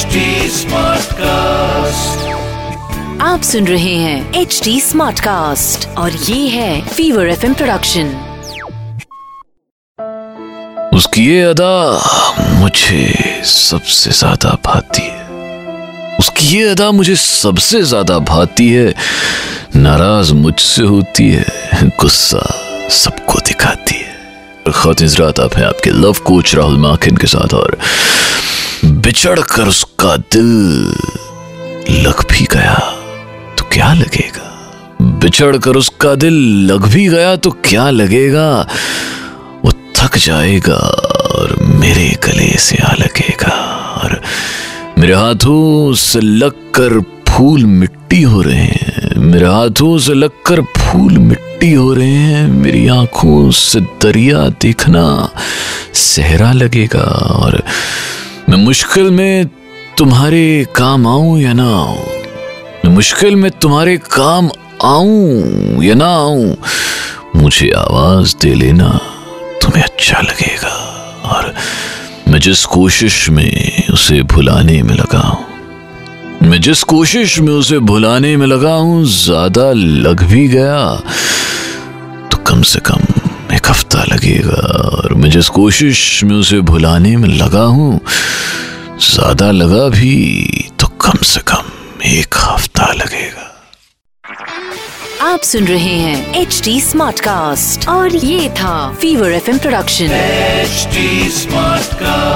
Smartcast. आप सुन रहे हैं एच डी स्मार्ट कास्ट और ये है फीवर एफ़ प्रोडक्शन उसकी ये अदा मुझे सबसे ज़्यादा भाती है। उसकी ये अदा मुझे सबसे ज़्यादा भाती है। नाराज़ मुझसे होती है गुस्सा सबको दिखाती है। खातिजरात आप हैं आपके लव कोच राहुल माखिन के साथ और बिछड़ कर उसका दिल लग भी गया तो क्या लगेगा? बिछड़ कर उसका दिल लग भी गया तो क्या लगेगा? वो थक जाएगा और मेरे गले से आ लगेगा और मेरे हाथों से लगकर फूल मिट्टी हो रहे हैं। मेरे हाथों से लगकर फूल मिट्टी हो रहे हैं। मेरी आँखों से दरिया देखना सहरा लगेगा और मुश्किल में तुम्हारे काम आऊँ या ना आऊँ? मुश्किल में तुम्हारे काम आऊँ या ना आऊँ? मुझे आवाज़ दे लेना, तुम्हें अच्छा लगेगा। और मैं जिस कोशिश में उसे भुलाने में लगा हूँ, मैं जिस कोशिश में उसे भुलाने में लगा हूँ, ज़्यादा लग भी गया तो कम से कम एक हफ़्ता लगेगा। और मैं जिस कोशिश में उसे भुलाने में लगा हूँ ज़्यादा लगा भी तो कम से कम एक हफ़्ता लगेगा आप सुन रहे हैं एच डी स्मार्ट कास्ट और ये था Fever F M production HD smart Smartcast.